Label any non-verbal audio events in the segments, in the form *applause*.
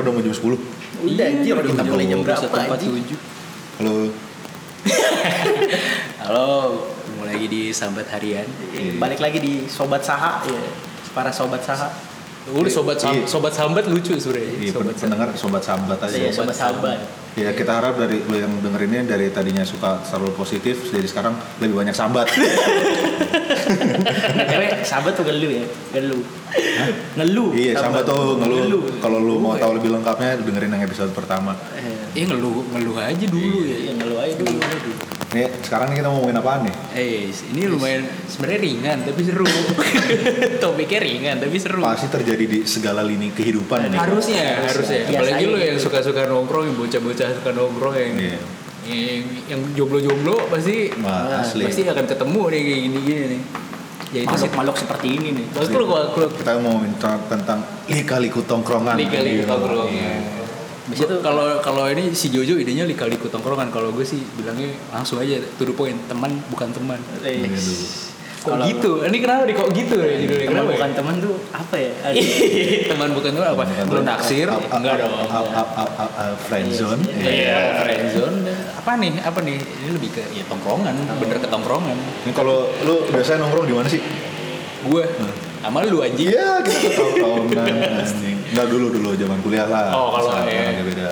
Padahal udah mau jam 10 Udah anjir orang kita mulai jam berapa tujuh. Halo Halo, ketemu lagi di Sambat Harian. Balik lagi di Sobat Saha ya. Para Sobat Saha. Udah sobat sam- Iya. sobat sambat lucu sebenarnya. Iya, sobat sambat. pendengar sobat sambat aja Iya, Sobat Sahabat. Ya kita harap dari lu yang dengerinnya dari tadinya suka selalu positif Jadi sekarang lebih banyak sambat Nah, cewek sahabat tuh gelu ya, gelu. Ngeluh. Iya sambat tuh ngeluh Kalau lu mau Ngeluh, tahu lebih lengkapnya dengerin yang episode pertama Eh, Eh ngeluh ngeluh aja dulu ya. Iya, ngeluh aja dulu. Nih sekarang kita mau ngomongin apaan nih? Eh, ini lumayan sebenarnya ringan tapi seru. *laughs* Topiknya ringan tapi seru. Pasti terjadi di segala lini kehidupan nih Harusnya, harusnya. Biasa Apalagi aja lu yang suka-suka nongkrong, yang bocah-bocah suka nongkrong yang Iya. yang, yang jomblo-jomblo pasti Wah, asli. pasti akan ketemu nih kayak gini-gini nih. Ya itu sih. Makhluk-makhluk seperti ini nih. Terus kalau Kita mau tra- tentang lika-liku tongkrongan lika-liku Iya. tongkrongan. Bisa tuh- kalau kalau ini si Jojo idenya lika-liku tongkrongan. Kalau gue sih bilangnya langsung aja to the point, teman bukan teman. Eh, Iya. Kok Kalau- gitu? Ini kenapa nih kok gitu ya judulnya? Teman Kenapa bukan ya? teman tuh apa ya? *laughs* teman bukan teman apa? Teman. naksir? Enggak dong. up, up, up, up, up, friend zone Iya. Apa nih? Apa nih? Ini lebih ke ya tongkrongan, bener ke tongkrongan. Ini kalau lu biasanya nongkrong di mana sih? Gue sama lu anjing. Iya, kita tuh tahu-tahunan anjing. Enggak *laughs* dulu dulu zaman kuliah lah. Oh, kalau iya. agak beda.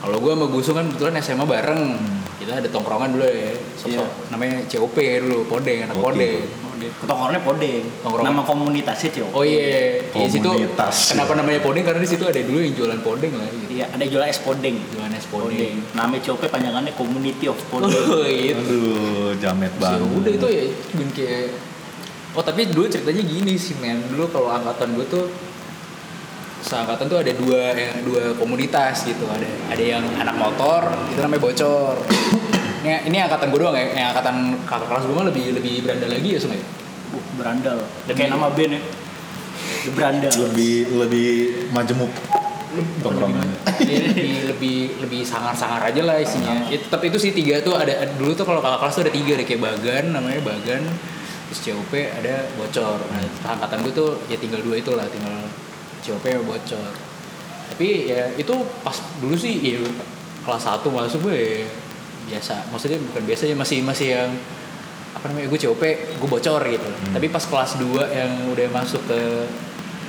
Kalau gue sama Gusu kan kebetulan SMA bareng. Kita ada tongkrongan dulu ya. Sosok Iya. namanya COP dulu, Podeng, anak Oke. Podeng. Ketongkrongannya podeng. Tongkrongan. Nama komunitasnya cewek. Oh iya, di situ Komunitas. kenapa namanya Podeng? Karena di situ ada dulu yang jualan Podeng lah. Gitu. Iya, ada jual es podeng. Jualan es Podeng. Podeng. Namanya COP panjangannya Community of Podeng. Oh gitu. Aduh, jamet Ya banget. udah itu ya cuman kayak Oh tapi dulu ceritanya gini sih men Dulu kalau angkatan gue tuh Seangkatan tuh ada dua yang dua komunitas gitu ada ada yang anak motor itu namanya bocor *coughs* ini, ini angkatan gue doang ya yang angkatan kakak kelas gue mah lebih lebih berandal lagi ya sebenarnya Uh, berandal. Kayak nama band ya. The Berandal. lebih lebih majemuk tongkrongannya. Lebih lebih lebih sangar-sangar aja lah isinya. Itu, tapi itu sih tiga tuh ada ada- dulu tuh kalau kakak kelas tuh ada tiga deh kayak Bagan namanya Bagan COP ada bocor. Nah, angkatan gue tuh ya tinggal dua itu lah tinggal COP bocor. Tapi ya itu pas dulu sih ya kelas 1 masuk gue ya biasa. Maksudnya bukan biasa ya masih masih yang apa namanya gue COP gue bocor gitu. Tapi pas kelas 2 yang udah masuk ke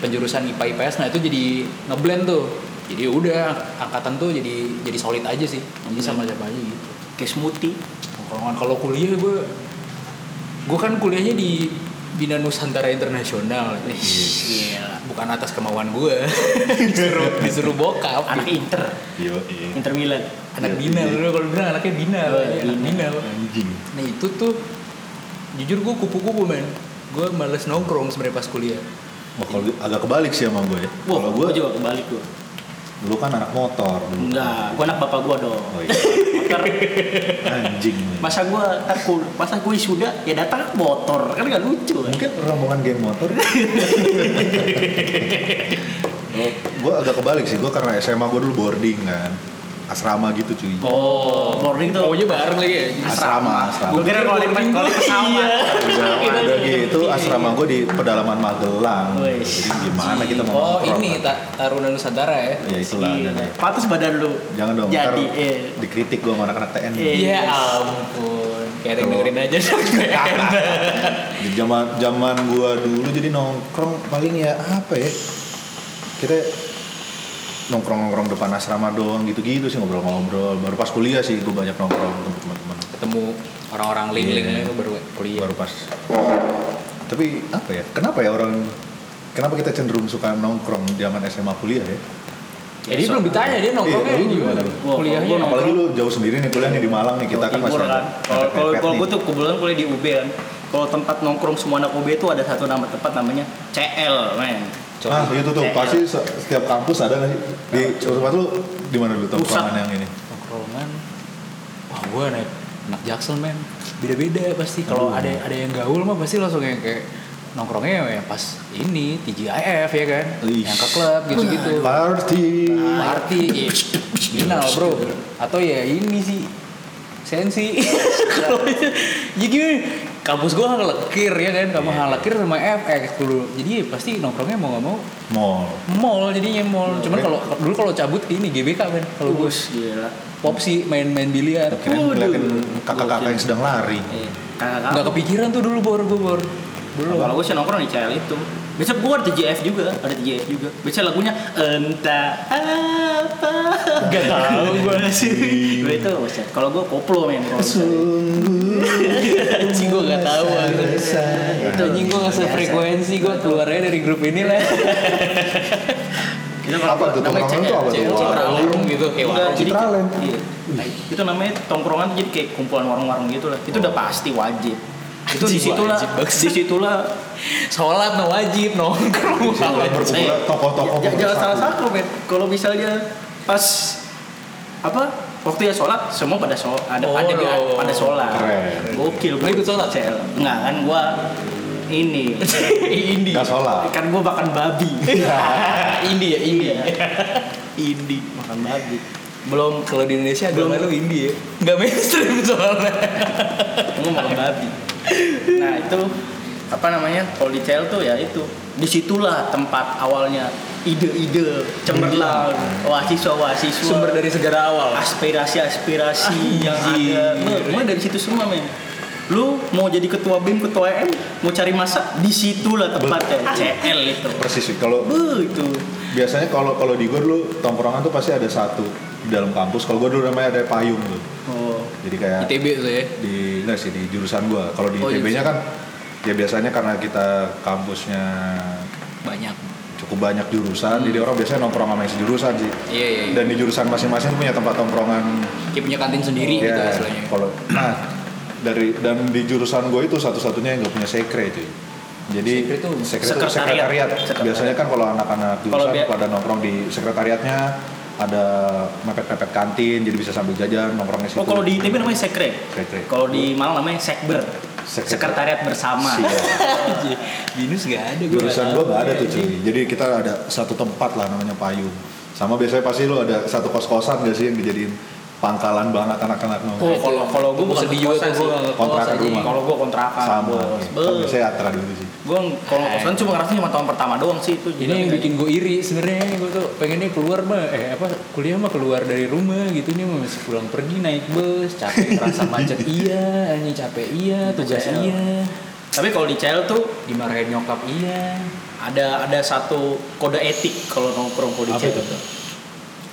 penjurusan IPA IPS nah itu jadi ngeblend tuh jadi udah angkatan tuh jadi jadi solid aja sih jadi sama siapa aja gitu Kayak smoothie. Kalau kuliah gue gue kan kuliahnya di Bina Nusantara Internasional Iya. bukan atas kemauan gue *laughs* disuruh disuruh bokap Anak Inter. Iya, iya. Inter Milan. anak Iya, Bina iya. lu kalau bilang anaknya Bina Oh, anak Bina. Bina Anjing. nah itu tuh jujur gue kupu-kupu men gue males nongkrong sebenarnya pas kuliah Wah, kalau agak kebalik sih sama gue ya. Wah, Kalau gue gue juga kebalik gue. Dulu kan anak motor dulu. Enggak, gue anak bapak gue dong. Oh iya. Motor. Anjing. Masa gue ntar kul- masa gue sudah ya datang motor kan gak lucu kan? Mungkin rombongan geng motor. *laughs* gue agak kebalik sih. Gue karena SMA gue dulu boarding kan. Asrama gitu cuy. Oh, boarding tuh. maunya bareng lagi ya Asrama, asrama. Gue kira kalau di kalau pesawat. *laughs* Udah, udah gitu asrama gue di pedalaman Magelang. Jadi gimana kita mau oh ini kan? ta Taruna Nusantara ya Ya itulah. Iya. Pantes badan lu. Jangan dong. Jadi, ntar eh. dikritik gue sama anak-anak TNI. Iya. Ya ampun, kayak dengerin aja sampai Di zaman zaman gua dulu jadi nongkrong paling ya apa ya? Kita nongkrong-nongkrong depan asrama doang gitu-gitu sih ngobrol-ngobrol. Baru pas kuliah sih gua banyak nongkrong sama teman-teman. ketemu orang-orang link-link Iya. itu baru kuliah. Baru pas. Tapi apa ya? Kenapa ya orang Kenapa kita cenderung suka nongkrong zaman SMA kuliah ya? Ya dia belum ditanya dia nongkrongnya Iya, gimana? Wah, Kuliahnya. Apalagi lu jauh sendiri nih kuliah nih di Malang nih kita kan masih kan. Kalau kalau gue tuh kebetulan kuliah di UB kan. Kalau tempat nongkrong semua anak UB itu ada satu nama tempat namanya CL, men. Ah itu tuh CL. pasti se- setiap kampus ada nggak sih? Di tempat lu di mana dulu tongkrongan yang ini? Nongkrongan. Wah gua anak anak Jaksel men. Beda-beda pasti. Kalau ada ada yang gaul mah pasti langsung yang kayak nongkrongnya ya pas ini TGIF ya kan. Ih. Yang ke klub gitu-gitu. Party. Party, iya. Bro. Atau ya ini sih sensi. *laughs* Kalau itu, ya gimana? Kampus gua lekir ya kan kamu hal lekir sama FX dulu jadi pasti nongkrongnya mau nggak mau Mall. mall jadinya mall cuman kalau dulu kalau cabut ke ini GBK kan kalau gue Bus, gila. popsi main-main biliar ngeliatin kakak-kakak yang sedang lari. Iya. Kakak nggak kepikiran tuh dulu bor gue bor belum Kalau gue sih nongkrong di CL itu. Biasa gue ada TJF juga, ada TJF juga. Biasa lagunya entah apa. Gak tahu gue sih. Gue itu, buset. kalau gue koplo men. kalau misalnya. anjing gue gak tahu itu anjing gue nggak sefrekuensi gue keluarnya dari grup ini lah Itu kalau Apa tuh, namanya tongkrongan tuh apa tuh? Warung. gitu kayak warung. Iya. Itu namanya tongkrongan jadi kayak kumpulan warung-warung gitu lah. Itu udah pasti wajib. Itu di situlah, di situlah sholat no wajib nongkrong Berkumpulan Eh, tokoh-tokoh. j- jangan salah satu men kalau misalnya pas apa waktu ya sholat semua pada sholat ada Oh, ada di- loh. pada sholat Keren. gokil Lu ikut sholat? Cel. enggak kan gua ini *laughs* Indi Gak sholat. kan gua makan babi *laughs* Indi ya Indi Iya. Indi makan babi belum kalau di Indonesia Belum. lu Indi ya nggak mainstream soalnya gua makan babi nah itu apa namanya kalau di CL tuh ya itu. Di situlah tempat awalnya ide-ide cemerlang wahsiswa-wahsiswa. Sumber dari segala awal. Aspirasi-aspirasi *laughs* yang ada. Lu- mulai dari situ semua men. Lu mau jadi ketua BEM ketua M mau cari masa di situlah tempatnya. CL itu. Persis. Kalau itu. biasanya kalau kalau di gue dulu tongkrongan tuh pasti ada satu di dalam kampus. Kalau gue dulu namanya ada payung tuh. oh. Jadi kayak ITB tuh ya? di enggak sih di jurusan gue. Kalau di Oh, ITB-nya kan ya biasanya karena kita kampusnya banyak cukup banyak jurusan, jadi orang biasanya nongkrong sama yang sejurusan sih. iya iya iya. Dan di jurusan masing-masing punya tempat tongkrongan kayak punya kantin sendiri gitu Ya, istilahnya Kalau nah dari dan di jurusan gue itu satu-satunya yang nggak punya sekre itu. Jadi Sekre itu sekretariat. sekretariat. Sekretariat. Biasanya kan kalau anak-anak jurusan bia- pada nongkrong di sekretariatnya ada mepet-mepet kantin jadi bisa sambil jajan nongkrongnya situ. oh kalau di ITB namanya sekre Sekre. kalau di Malang namanya sekber sekretariat bersama Siap. *laughs* binus gak ada Jurusan gue nggak ada tuh cuy. Jadi kita ada satu tempat lah namanya payung. Sama biasanya pasti lu ada satu kos-kosan gak sih yang dijadiin pangkalan banget anak-anak oh nongkrong. kalau kalau gue bukan sedih juga sih Kontrakan rumah. kalau gue kontrakan Sama. Kan Beuh. biasanya atra dulu sih. gue kalau kosan cuma ngerasa cuma tahun pertama doang sih itu ini yang bikin gue iri sebenarnya gue tuh pengennya keluar mah eh apa kuliah mah keluar dari rumah gitu nih masih pulang pergi naik bus capek kerasa macet *laughs* iya anjing capek iya tugas iya tapi kalau di CL tuh dimarahin nyokap iya ada ada satu kode etik kalau nongkrong kalau di Apa CL itu? tuh.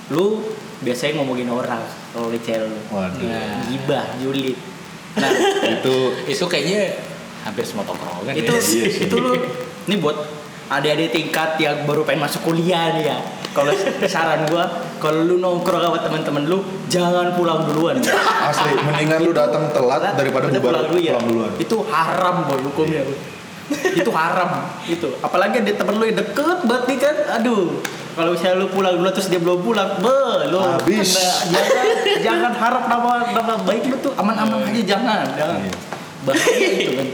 Lu biasanya ngomongin orang kalau di lu. Waduh. Nah. Gibah, julid. Nah, *laughs* itu itu kayaknya hampir semua tongkrongan itu ya. Iya itu lu ini buat adik-adik tingkat yang baru pengen masuk kuliah nih ya. Kalau saran gua, kalau lu nongkrong sama teman-teman lu, jangan pulang duluan. asli mendingan lu datang telat daripada bubar pulang dulu ya. pulang duluan. Itu haram boy hukumnya. Boy. Itu haram itu. Apalagi ada temen lu yang deket banget nih kan. Aduh. Kalau misalnya lu pulang dulu terus dia belum pulang, be, lu Habis. kena- jangan jangan harap nama nama baik lu tuh aman-aman aja jangan, jangan. Iya. Bahaya itu kan.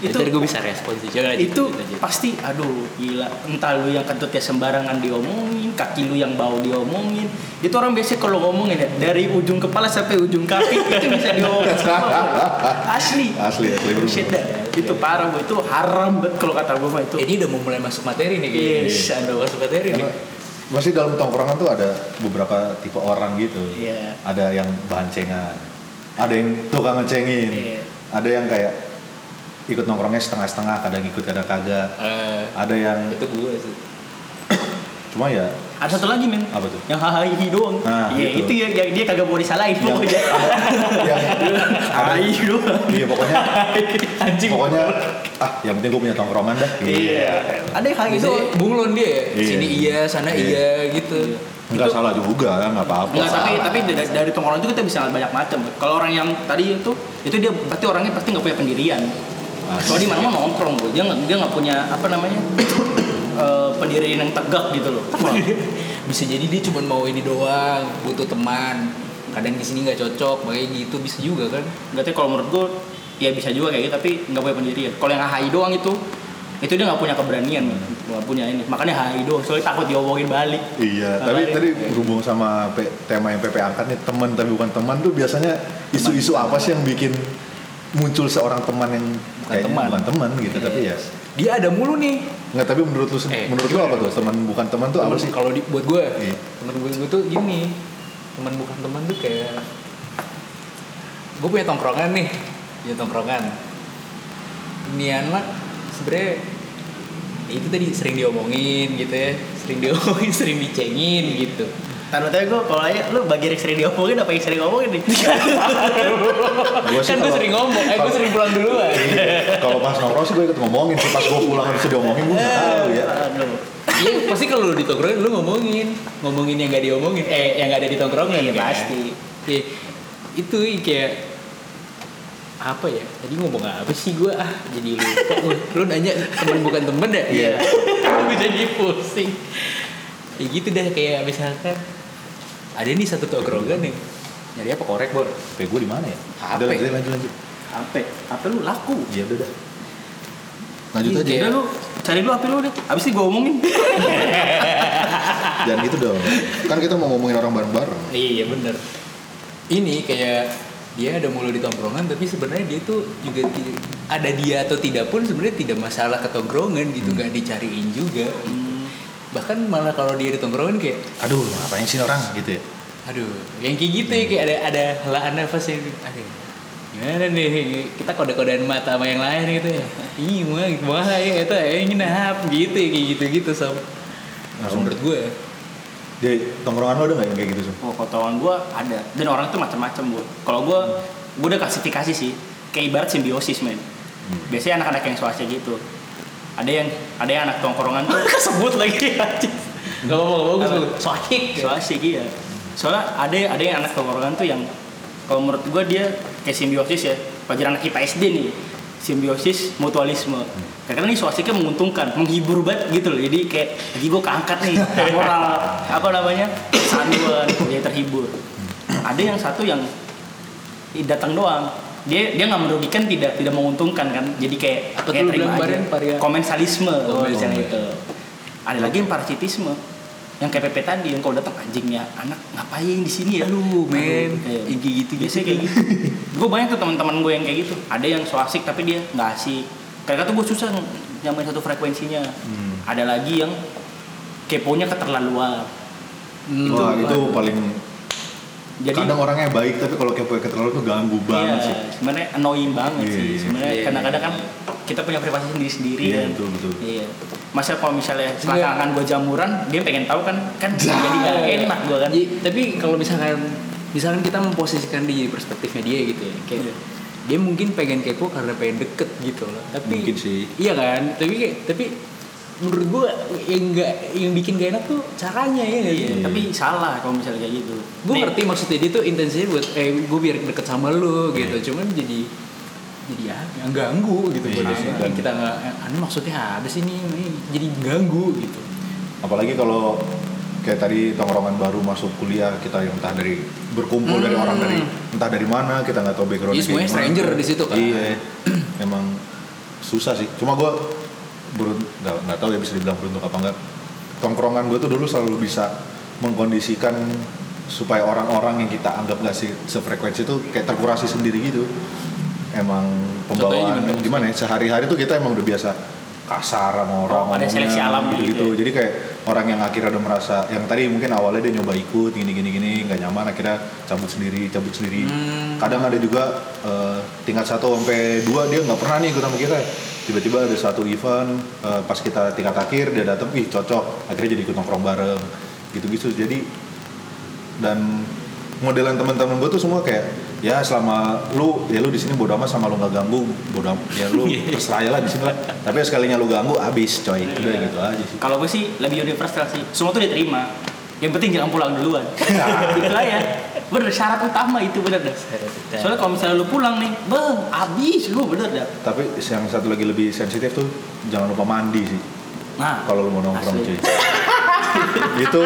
Itu Itu gue bisa respon sih jangan aja, itu lanjut aja. pasti aduh gila entah lu yang kentutnya sembarangan diomongin kaki lu yang bau diomongin itu orang biasa kalau ngomongin ya dari ujung kepala sampai ujung kaki itu bisa *laughs* diomongin asli Asli, asli, bro. Dah. itu parah bro. itu haram banget kalau kata gue mah itu ini udah mau mulai masuk materi nih kayaknya Yes, udah masuk materi nih Karena masih dalam tongkrongan tuh ada beberapa tipe orang gitu. Iya. Ada yang bancengan, ada yang tukang ngecengin, Iya. ada yang kayak ikut nongkrongnya setengah-setengah, kadang ikut kadang kagak. Eh, Ada yang itu gue sih cuma ya ada satu lagi men apa tuh? yang hahaha doang Nah, Iya, gitu. itu ya yang dia kagak mau disalahin Yang- pokoknya *laughs* yang hahaha doang iya pokoknya *laughs* anjing pokoknya ah yang penting gue punya tongkrongan dah. iya ada yang hahaha doang bunglon dia ya? Iya. sini iya sana Iya. iya gitu Enggak salah juga, nggak apa-apa. Enggak, tapi tapi dari, dari tongkrongan itu kita bisa lihat banyak macam. Kalau orang yang tadi itu, itu dia berarti orangnya pasti nggak punya pendirian. Asli. Soalnya di mana mana nongkrong bro, dia nggak dia nggak punya apa namanya eh, pendirian yang tegak gitu loh. Wah, bisa jadi dia cuma mau ini doang butuh teman kadang di sini nggak cocok makanya gitu bisa juga kan Berarti kalau menurut gue ya bisa juga kayak gitu, tapi nggak punya pendirian. Kalau yang HI doang itu, itu dia nggak punya keberanian, nggak punya ini. Makanya HI doang, soalnya takut diomongin balik. Iya, tapi Makanya- tadi berhubung sama P- tema yang PP angkat nih teman tapi bukan teman tuh biasanya isu-isu apa sih yang bikin muncul seorang teman yang kayaknya teman. bukan teman gitu Iya. tapi ya Dia ada mulu nih. nggak tapi menurut lu Eh, menurut lu apa tuh teman bukan teman tuh apa sih Kalau buat gue, Iya. temen gue, gue tuh gini, teman bukan teman tuh kayak gue punya tongkrongan nih, punya tongkrongan. Ini anak sebenernya ya itu tadi sering diomongin gitu ya, sering diomongin, *laughs* sering dicengin gitu. Taruh tanya gue kalau aja lu bagi yang sering diomongin apa yang sering ngomongin nih? Gua sih kan gue kalau- sering ngomong, eh gue sering pulang duluan. kalau pas nongkrong sih gue ikut ngomongin sih pas gue pulang harus diomongin gue nggak tahu ya. Iya pasti kalau lu di tongkrongan lu ngomongin, ngomongin yang gak diomongin, eh yang gak ada di tongkrongan Iya, kan? pasti. Iya, itu kayak apa ya? Tadi ngomong apa sih gua ah jadi lupa. Wah, lu nanya teman bukan temen ya? Iya. *laughs* Gue jadi pusing. Ya gitu dah kayak misalkan ada nih satu tongkrongan nih. Nyari apa? Korek bor. HP gue di mana ya? HP. udah lanjut lanjut lanjut. HP, HP lu laku. iya udah dah lanjut aja. Udah lu. Cari lu HP lu deh. Abis ini gue omongin. *laughs* jangan gitu dong. Kan kita mau ngomongin orang bareng-bareng. Iya bener. Ini kayak dia ada mulu di tongkrongan tapi sebenarnya dia tuh juga ada dia atau tidak pun sebenarnya tidak masalah ke tongkrongan gitu. Nggak dicariin juga. Bahkan malah kalau dia di tongkrongan kayak aduh ngapain sih orang gitu ya aduh yang kayak gitu ya kayak ada ada helaan nafas yang aduh gimana nih kita kode-kodean mata sama yang lain gitu ya *laughs* ih mah mah ya itu ya ini nahap gitu ya kayak gitu-gitu sob Langsung. menurut gue di tongkrongan lo ada nggak yang kayak gitu sih Oh, potongan gue ada. Dan orang tuh macam-macam bu. Kalau gue, gue udah klasifikasi sih. Kayak ibarat simbiosis men. Biasanya anak-anak yang swasta gitu. Ada yang ada yang anak tongkrongan tuh *laughs* sebut lagi aja. Gak apa-apa bagus Apa? bagus sohik Swasta iya. Soalnya ada ada yang anak tongkrongan tuh yang kalau menurut gue dia kayak simbiosis ya. Pelajaran anak IPA SD nih. Simbiosis mutualisme. Karena ini swastiknya menguntungkan, menghibur banget gitu loh. Jadi kayak lagi gue keangkat nih moral *laughs* apa namanya sanduan dia terhibur. Ada yang satu yang datang doang. Dia dia nggak merugikan tidak tidak menguntungkan kan. Jadi kayak Apa kayak lu terima aja. Paria? Komensalisme Komen. misalnya itu. Ada lagi yang parasitisme. Yang kayak Pepe tadi yang kalau datang anjingnya anak ngapain di sini ya? Aduh, men. Kayak kayak gitu-gitu Biasanya kayak gitu. gue banyak tuh teman-teman gue yang kayak gitu. Ada yang so asik tapi dia nggak asik. Karena tuh gue susah nyamain satu frekuensinya. Hmm. Ada lagi yang keponya keterlaluan. Hmm. Wah Itu- itu paling Jadi kadang orangnya baik tapi kalau kepo keterlaluan tuh ganggu banget iya, sih sebenarnya annoying banget Iya, sih. iya. Sebenarnya Iya, kadang-kadang iya. kan kita punya privasi sendiri-sendiri Iya, kan. betul, betul. Iya. Masa kalau misalnya selangkangan gue jamuran, dia pengen tahu kan kan jadi gak enak gue kan. Tapi kalau misalkan misalkan kita memposisikan di perspektifnya dia gitu ya kayak Iya. dia mungkin pengen kepo karena pengen deket gitu loh tapi Mungkin sih. iya kan tapi tapi menurut gua yang enggak yang bikin gak enak tuh caranya ya? Iya, tapi salah kalau misalnya kayak gitu. gue ngerti maksudnya dia tuh intensinya buat eh gue biar deket sama lu gitu. Cuman jadi jadi ya yang ganggu gitu. Iya, buat iya, dan- kita nggak eh, aneh maksudnya apa sih nih Ini jadi ganggu gitu. Apalagi kalau kayak tadi tongkrongan baru masuk kuliah kita yang entah dari berkumpul dari Hmm. orang dari entah dari mana kita nggak tahu background Iya, semuanya stranger di situ kan. iya. Emang susah sih. Cuma gue berun nggak nggak tahu ya bisa dibilang beruntung apa enggak tongkrongan gue tuh dulu selalu bisa mengkondisikan supaya orang-orang yang kita anggap gak sih sefrekuensi itu kayak terkurasi sendiri gitu emang Contohnya pembawaan gimana? gimana ya sehari-hari tuh kita emang udah biasa kasar sama orang Oh, ada seleksi alam gitu, gitu ya. jadi kayak orang yang akhirnya udah merasa yang tadi mungkin awalnya dia nyoba ikut gini gini gini nggak nyaman akhirnya cabut sendiri cabut sendiri Hmm. kadang ada juga eh, tingkat satu sampai dua dia nggak pernah nih ikut sama kita tiba-tiba ada satu event eh, pas kita tingkat akhir dia datang ih cocok. Akhirnya jadi ikut nongkrong bareng gitu-gitu. Jadi dan modelan teman-teman gue tuh semua kayak ya selama lu ya lu di sini bodo amat sama lu nggak ganggu bodo amat ya lu *laughs* terserah aja lah di sini lah. Tapi sekalinya lu ganggu habis coy. Udah gitu aja sih. Kalau gue sih lebih universal sih. Semua tuh diterima. Yang penting jangan pulang duluan. gitu aja. Bener syarat utama itu bener. Dah. Soalnya kalau misalnya lu pulang nih, bang, abis lu bener dah. tapi yang satu lagi lebih sensitif tuh jangan lupa mandi sih. Nah, kalau lu mau nongkrong cuy. *laughs* Itu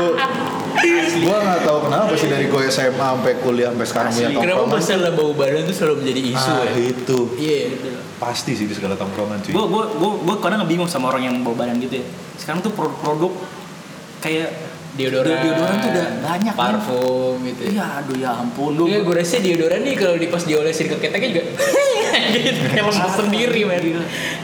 gua nggak tahu kenapa sih dari gue SMA sampai kuliah sampai sekarang punya kenapa tongkrongan. masalah bau badan tuh selalu menjadi isu ah, ya? itu. Iya pasti sih di segala tongkrongan cuy. Gue gue gue gue kadang bingung sama orang yang bawa badan gitu ya. Sekarang tuh produk-produk kayak deodoran. Deodoran tuh udah banyak, parfum gitu Iya, aduh ya ampun lu. Iya, gue rasa deodoran nih kalau di pas diolesin ke keteknya juga *laughs* gitu kayak lemas sendiri men.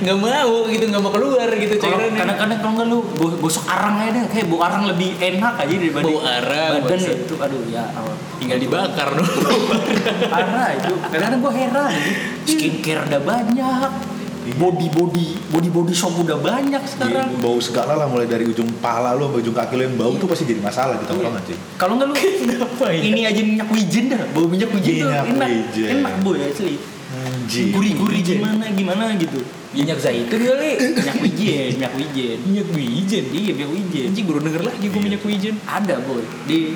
nggak mau gitu nggak mau keluar gitu cairannya. kadang-kadang kalau nggak lu go- gosok arang aja deh, kayak bau arang lebih enak aja daripada Bau arang, badan maksud. itu. Aduh ya, Allah. tinggal dibakar dong. Parah itu. Kadang-kadang gue heran, skincare udah banyak, body body body body shop udah banyak sekarang. Iya, bau segala lah mulai dari ujung pala lu sampai ujung kaki lu yang bau tuh pasti jadi masalah di tongkrongan sih. Kalau nggak lu *laughs* ini aja minyak wijen dah, bau minyak wijen tuh Minyak enak, wijen. enak boy asli. Anjing. Gurih-gurih gimana gimana gitu. minyak zaitun kali *laughs* Minyak wijen, minyak wijen. minyak wijen Iya, minyak wijen. anjing baru denger lagi gue minyak wijen Ada boy di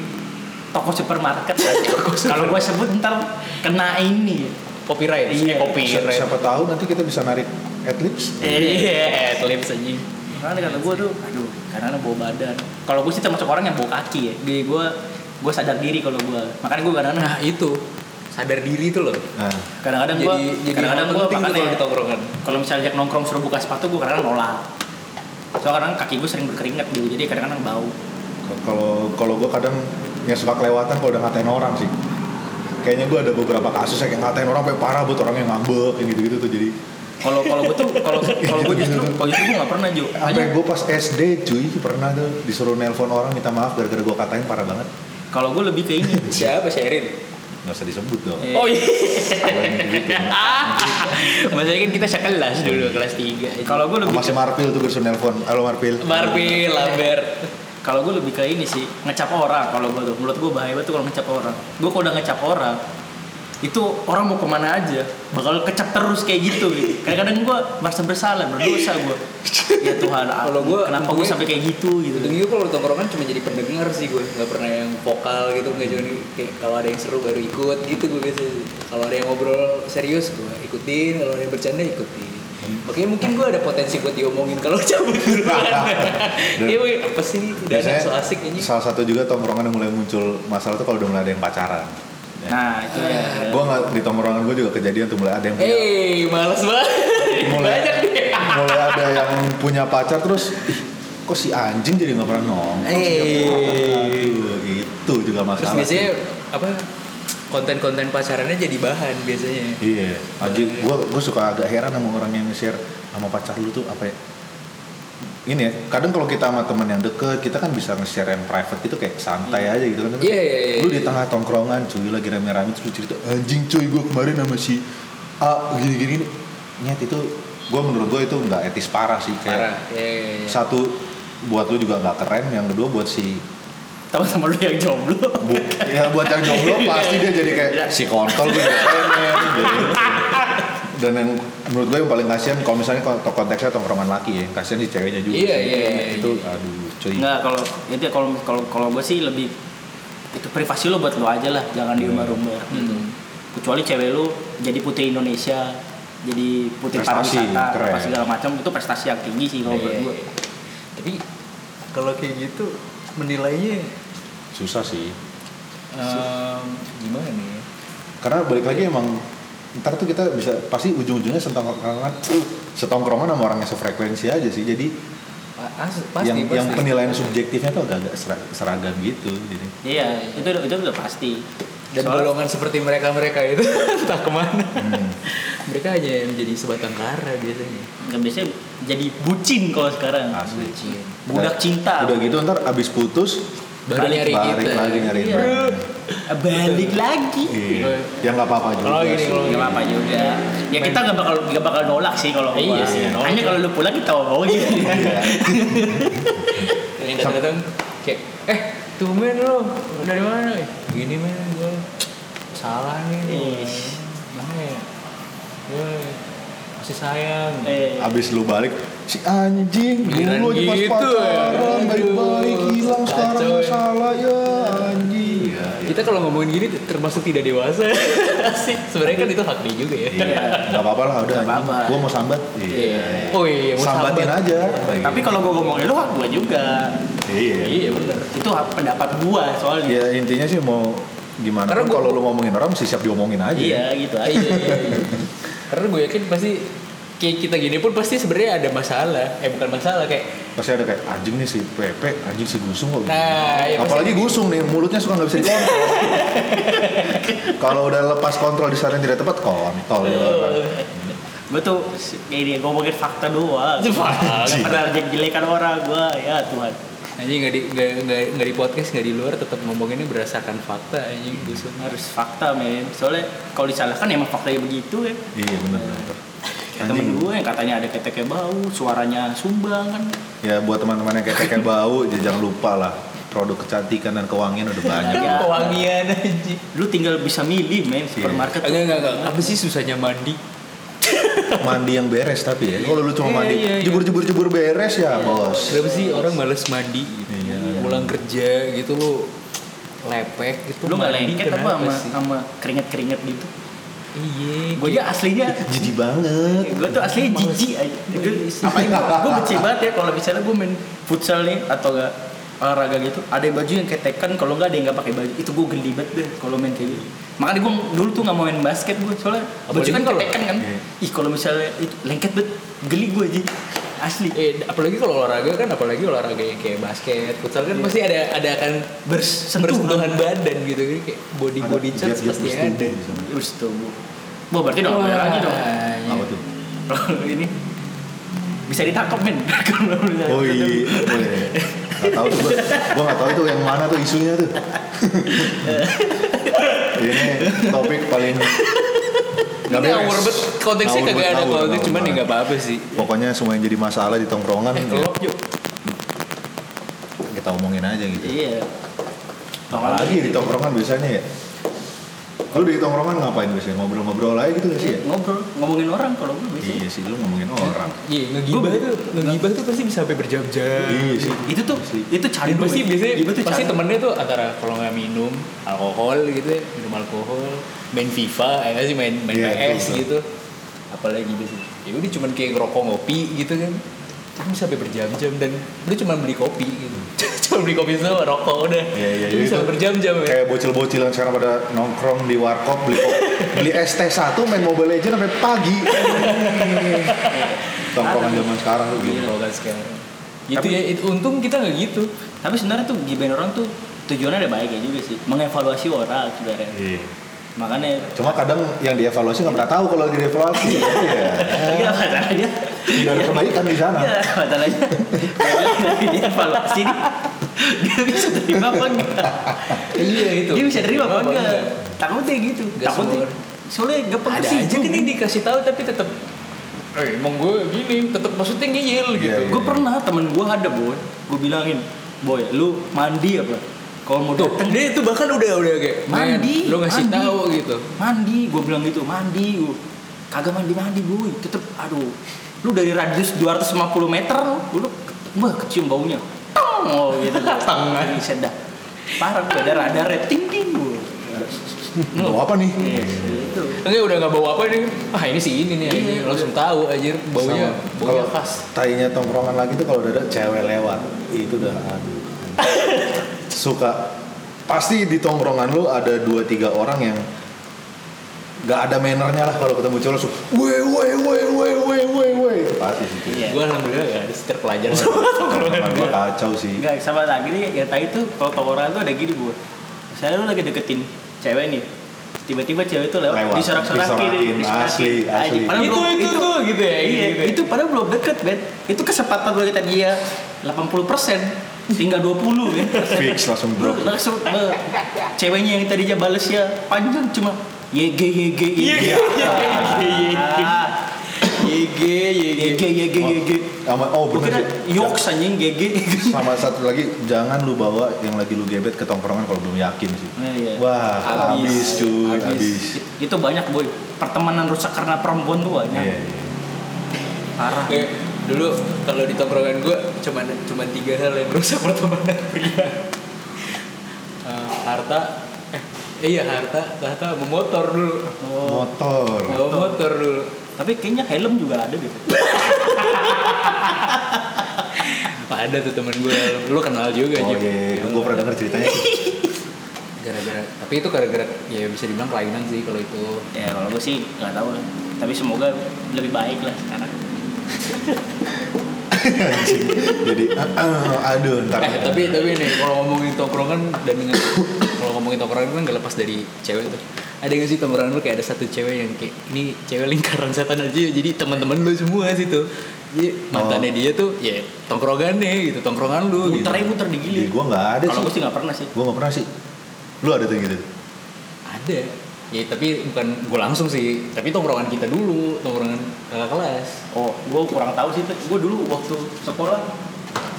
toko supermarket. *laughs* Kalau gue sebut ntar kena ini. Copyright Iya. eh, copyright Siapa tahu nanti kita bisa narik adlibs. iya adlibs anjing Makanya kata gue tuh, aduh, karena bawa badan. Kalau gue sih termasuk orang yang bawa kaki ya. Di gue, gue sadar diri kalau gue. Makanya gue kadang nah itu sadar diri itu loh Nah, kadang-kadang gue, jadi jadi kadang-kadang gue kalau makanya tongkrongan kalau misalnya nongkrong suruh buka sepatu gue kadang nolak. Soalnya kadang kaki gue sering berkeringat dulu, jadi kadang-kadang bau. kalau kalau gue kadang yang suka kelewatan kalau udah ngatain orang sih. Kayaknya gue ada beberapa kasus yang ngatain orang sampai parah buat orang yang ngambek yang gitu-gitu tuh jadi. Kalau kalau gue tuh, kalau kalau gue justru, *laughs* kalau justru gue nggak pernah Jo. sampai Hanya gue pas SD cuy pernah tuh disuruh nelpon orang minta maaf gara-gara gue katain parah banget. Kalau gue lebih ke ini. *laughs* siapa? Sherin? Nggak usah disebut dong. Eh, oh iya. Yang gitu *laughs* maksudnya kan kita sekelas dulu kelas 3 Kalau gue lebih sama si Marpil tuh gue disuruh nelpon. Halo Marpil. Marpil Lambert kalau gue lebih ke ini sih ngecap orang. Kalau gue tuh menurut gue bahaya banget tuh kalau ngecap orang. Gue kalau udah ngecap orang itu orang mau ke mana aja bakal kecap terus kayak gitu gitu. Kadang-kadang gue merasa bersalah berdosa gue ya Tuhan Kalau gua- kenapa gue sampai kayak gitu gitu? Untungnya kalau di tongkrongan cuma jadi pendengar sih gue nggak pernah yang vokal gitu nggak cuma kayak kalau ada yang seru baru ikut gitu gue biasa kalau ada yang ngobrol serius gue ikutin kalau ada yang bercanda ikutin makanya mungkin gue ada potensi buat diomongin kalau *laughs* cabut duluan. *laughs* Iya apa sih udah biasanya so asik ini. salah satu juga tongkrongan yang mulai muncul masalah tuh kalau udah mulai ada yang pacaran. Nah itu ya gue nggak di tongkrongan gue juga kejadian tuh mulai ada yang eh males banget. Mulai banyak deh mulai ada yang punya pacar terus ih, kok si anjing jadi nggak pernah nongkrong sih, nggak pernah?" Aduh, itu juga terus masalah biasanya sih. apa konten-konten pacarannya jadi bahan biasanya. Iya anjing gue gue suka agak heran sama orang yang share sama pacar lu tuh apa ya? Ini ya kadang kalau kita sama temen yang deket kita kan bisa nge-share yang private gitu kayak santai aja gitu kan. Iya, iya, iya. lu di tengah tongkrongan cuy lagi rame-rame terus cerita anjing cuy gue kemarin sama si A gini-gini. Nyet itu gue menurut gue itu nggak etis parah sih kayak parah. Iya, iya, iya. satu buat lu juga nggak keren yang kedua buat si sama-sama lu yang jomblo bu, ya buat yang jomblo *laughs* pasti dia jadi kayak si kontol gue pengen gitu. dan yang menurut gue yang paling kasihan kalau misalnya kalau konteksnya tongkrongan laki ya kasihan si ceweknya juga Iya, iya, iya, itu iya. aduh cuy Enggak, kalau itu ya kalau kalau kalau gue sih lebih itu privasi lo buat lo aja lah, jangan di rumah-rumah gitu. Hmm. Kecuali cewek lo jadi putri Indonesia, jadi putri Prestasi, pariwisata, apa segala macam itu prestasi yang tinggi sih kalau Iya, menurut gue. iya. Tapi kalau kayak gitu menilainya susah sih em, gimana nih? karena balik lagi emang ntar tuh kita bisa pasti ujung-ujungnya setongkrongan setongkrongan sama orang yang sefrekuensi aja sih jadi as- pasti, yang pasti. yang penilaian subjektifnya tuh agak-agak sera- seragam gitu jadi Iya, itu udah- itu udah pasti. dan Soal- golongan seperti mereka mereka itu *laughs* entah ke mana. hmm. mereka hanya menjadi sebatang kara biasanya. nggak biasanya jadi bucin kalau sekarang. asli Budak cinta. udah gitu ntar abis putus Baru Balik- nyari balik kita. lagi nyari Iya. Balik lagi. Iya. Ya nggak apa-apa juga. Kalau gini, kalau Gak apa-apa juga. Ya kita nggak bakal nggak bakal nolak sih kalau Iya sih. Hanya kalau lu pulang kita omongin. Iya. *laughs* yang datang-datang kayak eh tumben lo dari mana? Gini men gue salah nih. Mana ya? Gue masih sayang. Eh, Abis lu balik si anjing dulu aja pas gitu, pacaran ya. baik-baik salah ya anjing. Ya, Kita kalau ngomongin gini termasuk tidak dewasa *laughs* sih. Sebenarnya kan itu hak dia juga ya. Iya, nggak apa-apa lah udah. Nggak apa-apa. Gue mau sambat. Iya. Oh iya, mau Sambatin sambat. aja. tapi kalau gua ngomongin lu hak gua juga. Iya. Iya benar. Itu hak pendapat gua soalnya. Ya intinya sih mau gimana Karena pun kalau lu ngomongin orang mesti siap diomongin aja. Iya, gitu aja. Iya, *laughs* iya, iya. Karena gue yakin pasti kayak kita gini pun pasti sebenarnya ada masalah. Eh bukan masalah kayak pasti ada kayak anjing nih si Pepe anjing si Gusung kok Nah, ya apalagi Gusung nih mulutnya suka nggak bisa *laughs* dikontrol. Kalau udah lepas kontrol di saat yang tidak tepat kontol ya gue tuh ini ngomongin fakta doang. Fakta. Gak pernah jelekan orang gue ya Tuhan. Anjing nggak di nggak di podcast nggak di luar tetap ngomonginnya berdasarkan fakta anjing busuk. harus fakta men. Soalnya kalau disalahkan emang faktanya begitu ya. Iya benar benar Kayak temen gue yang katanya ada keteknya bau suaranya sumbang kan ya buat teman-teman yang kayak bau ya jangan lupa lah produk kecantikan dan kewangian udah banyak Ya. Kewangian anjing. lu tinggal bisa milih men supermarket tuh. Enggak enggak enggak. Apa sih susahnya mandi? mandi yang beres tapi ya kalau lu cuma Iya, mandi iya, iya. jebur jebur jebur beres ya bos Kenapa sih orang males mandi gitu. Iya. Pulang kerja gitu lu lepek gitu. lu nggak mandi lengket apa sama sama keringet keringet gitu Iya. gue aja aslinya jijik banget. Gue tuh aslinya jijik aja. Gua- apalagi gue benci banget ya kalau misalnya gue main futsal nih atau enggak olahraga gitu. Ada yang baju yang ketekan kalau nggak ada yang nggak pakai baju. Itu gue geli banget deh kalau main kayak gitu. Makanya gue dulu tuh nggak mau main basket gue soalnya baju kan kalau- ketekan kan. Iya. ih kalau misalnya itu lengket banget geli gue aja asli. Eh, apalagi kalau olahraga kan apalagi olahraga yang kayak basket, futsal kan pasti ada ada akan Bersentuhan. badan gitu kan kayak body body Ada charge giat-giat pasti bersetubuh ada. tuh bu Wah, berarti nggak boleh lagi dong. Iya. apa tuh? Kalau ini bisa ditangkap men? Oh iya boleh nggak tahu tuh gua gua nggak tahu itu yang mana tuh isunya tuh. *laughs* Ini topik paling Ini ngawur banget konteksnya Ngawur kagak ada konteks ngawur cuman ya nggak apa-apa sih. pokoknya semua yang jadi masalah di tongkrongan Eh, ya, kelop yuk. kita omongin aja gitu. Iya. Apalagi di tongkrongan biasanya ya lu di tongkrongan ngapain biasanya ngobrol-ngobrol aja gitu gak sih ya? Ngobrol ngomongin orang kalau gue biasanya iya sih lu ngomongin orang. Iya, ngegibah tuh, ngegibah tuh pasti bisa sampai berjam-jam. iya sih. Itu tuh itu cari pasti biasanya itu pasti temennya tuh antara kalau nggak minum alkohol gitu ya, minum alkohol, main FIFA, ya sih main main Iya, PS gitu. Apalagi biasanya. Ya udah cuman kayak ngerokok ngopi gitu kan. Tapi bisa sampai berjam-jam dan lu cuma beli kopi gitu. *laughs* cuma beli kopi sama rokok udah. Iya, iya, Itu iya, bisa itu berjam-jam ya. kayak bocil-bocil yang sekarang pada nongkrong di warkop beli beli es teh satu main mobile legend sampai pagi *laughs* tongkrongan zaman sekarang tuh gitu kan sekarang. Tapi- ya, itu, untung kita nggak gitu. tapi sebenarnya tuh gibain orang tuh tujuannya ada baiknya juga sih mengevaluasi orang sebenarnya Iya. makanya cuma kadang yang dievaluasi nggak pernah tahu kalau lagi dievaluasi ya *laughs* iya masalahnya tidak ada kebaikan di sana. Iya masalahnya dia evaluasi nih dia bisa terima apa enggak? Iya itu. dia bisa terima apa enggak? takutnya gitu. Takutnya. soalnya ada kesinggung. aja kan yang dikasih tahu tapi tetap eh emang gue gini tetap maksudnya ngeyel gitu. Iya, iya. gue pernah temen gue ada boy. Gue bilangin boy lu mandi apa? Kalau mau tuh dateng. dia itu bahkan udah udah kayak mandi "Men, lu ngasih mandi. tahu gitu. Mandi gue bilang gitu mandi gue kagak mandi mandi boy. Tetep aduh lu dari radius 250 meter lu wah kecium baunya. Tong! oh gitu. *laughs* Tangan dah. Parah gue ada radar ting ting gue mau apa nih? Itu enggak udah nggak bawa apa nih ah ini sih ini nih Iya, ini langsung tahu aja baunya Sama. baunya Kalau khas. tainya tongkrongan lagi tuh kalau udah ada cewek lewat itu udah aduh. *laughs* Suka. Pasti di tongkrongan lu ada dua tiga orang yang nggak ada mannernya lah kalau ketemu cowok langsung weh weh weh weh weh weh weh. Itu pasti sih Iya. gue alhamdulillah gak ada sih terpelajar tongkrongan gua kacau sih. Enggak, sama lagi nih, ya tadi tuh kalau tongkrongan tuh ada gini bu. Misalnya lu lagi deketin cewek nih Tiba-tiba cewek itu lewat, Lewat, disorak-sorakin disorakin, asli, asli. Padahal Itu, belum- itu tuh, gitu ya, Iya, gitu ya. itu padahal belum deket Ben. Itu kesempatan lu kita dia 80% Tinggal 20 ya fix langsung drop. langsung eh, Ceweknya yang tadinya balesnya panjang cuma YG YG YG YG YG YG YG sama oh kira sih. Yoks anjing GG sama satu lagi jangan lu bawa yang lagi lu gebet ke tongkrongan kalau belum yakin sih. Iya, iya. wah Habis. cuy Habis. itu banyak boy. Pertemanan rusak karena perempuan tuh banyak. Iya, parah. Dulu kalau di tongkrongan gue cuman cuman tiga hal yang rusak pertemanan pria Eh, harta. Eh iya harta harta motor dulu. Motor. Bawa motor dulu. Tapi kayaknya helm juga ada gitu *laughs* ada tuh temen gue lu kenal juga oh Jim. iya gue pernah denger ceritanya. *laughs* Gara-gara tapi itu gara-gara ya bisa dibilang kelainan sih kalau itu. Ya kalau gue sih nggak tahu lah. Tapi semoga lebih baik lah sekarang. *laughs* jadi ah, *laughs* aduh ntar Eh, tapi tapi nih kalau ngomongin tongkrongan dan dengan kalau ngomongin tongkrongan kan gak lepas dari cewek tuh. Ada gak sih tongkrongan lu kayak ada satu cewek yang kayak ini cewek lingkaran setan aja jadi teman-teman lu semua situ. Jadi mantannya dia tuh ya tongkrongannya gitu, tongkrongan lu gitu. Muter aja muter di gilir. gua nggak ada Kalau sih gue sih nggak pernah sih. gua nggak pernah sih lu ada tuh gitu Ada. Ya tapi bukan gue langsung sih, tapi tongkrongan kita dulu, tongkrongan kakak kelas. Oh, gue kurang tahu sih. Gue dulu waktu sekolah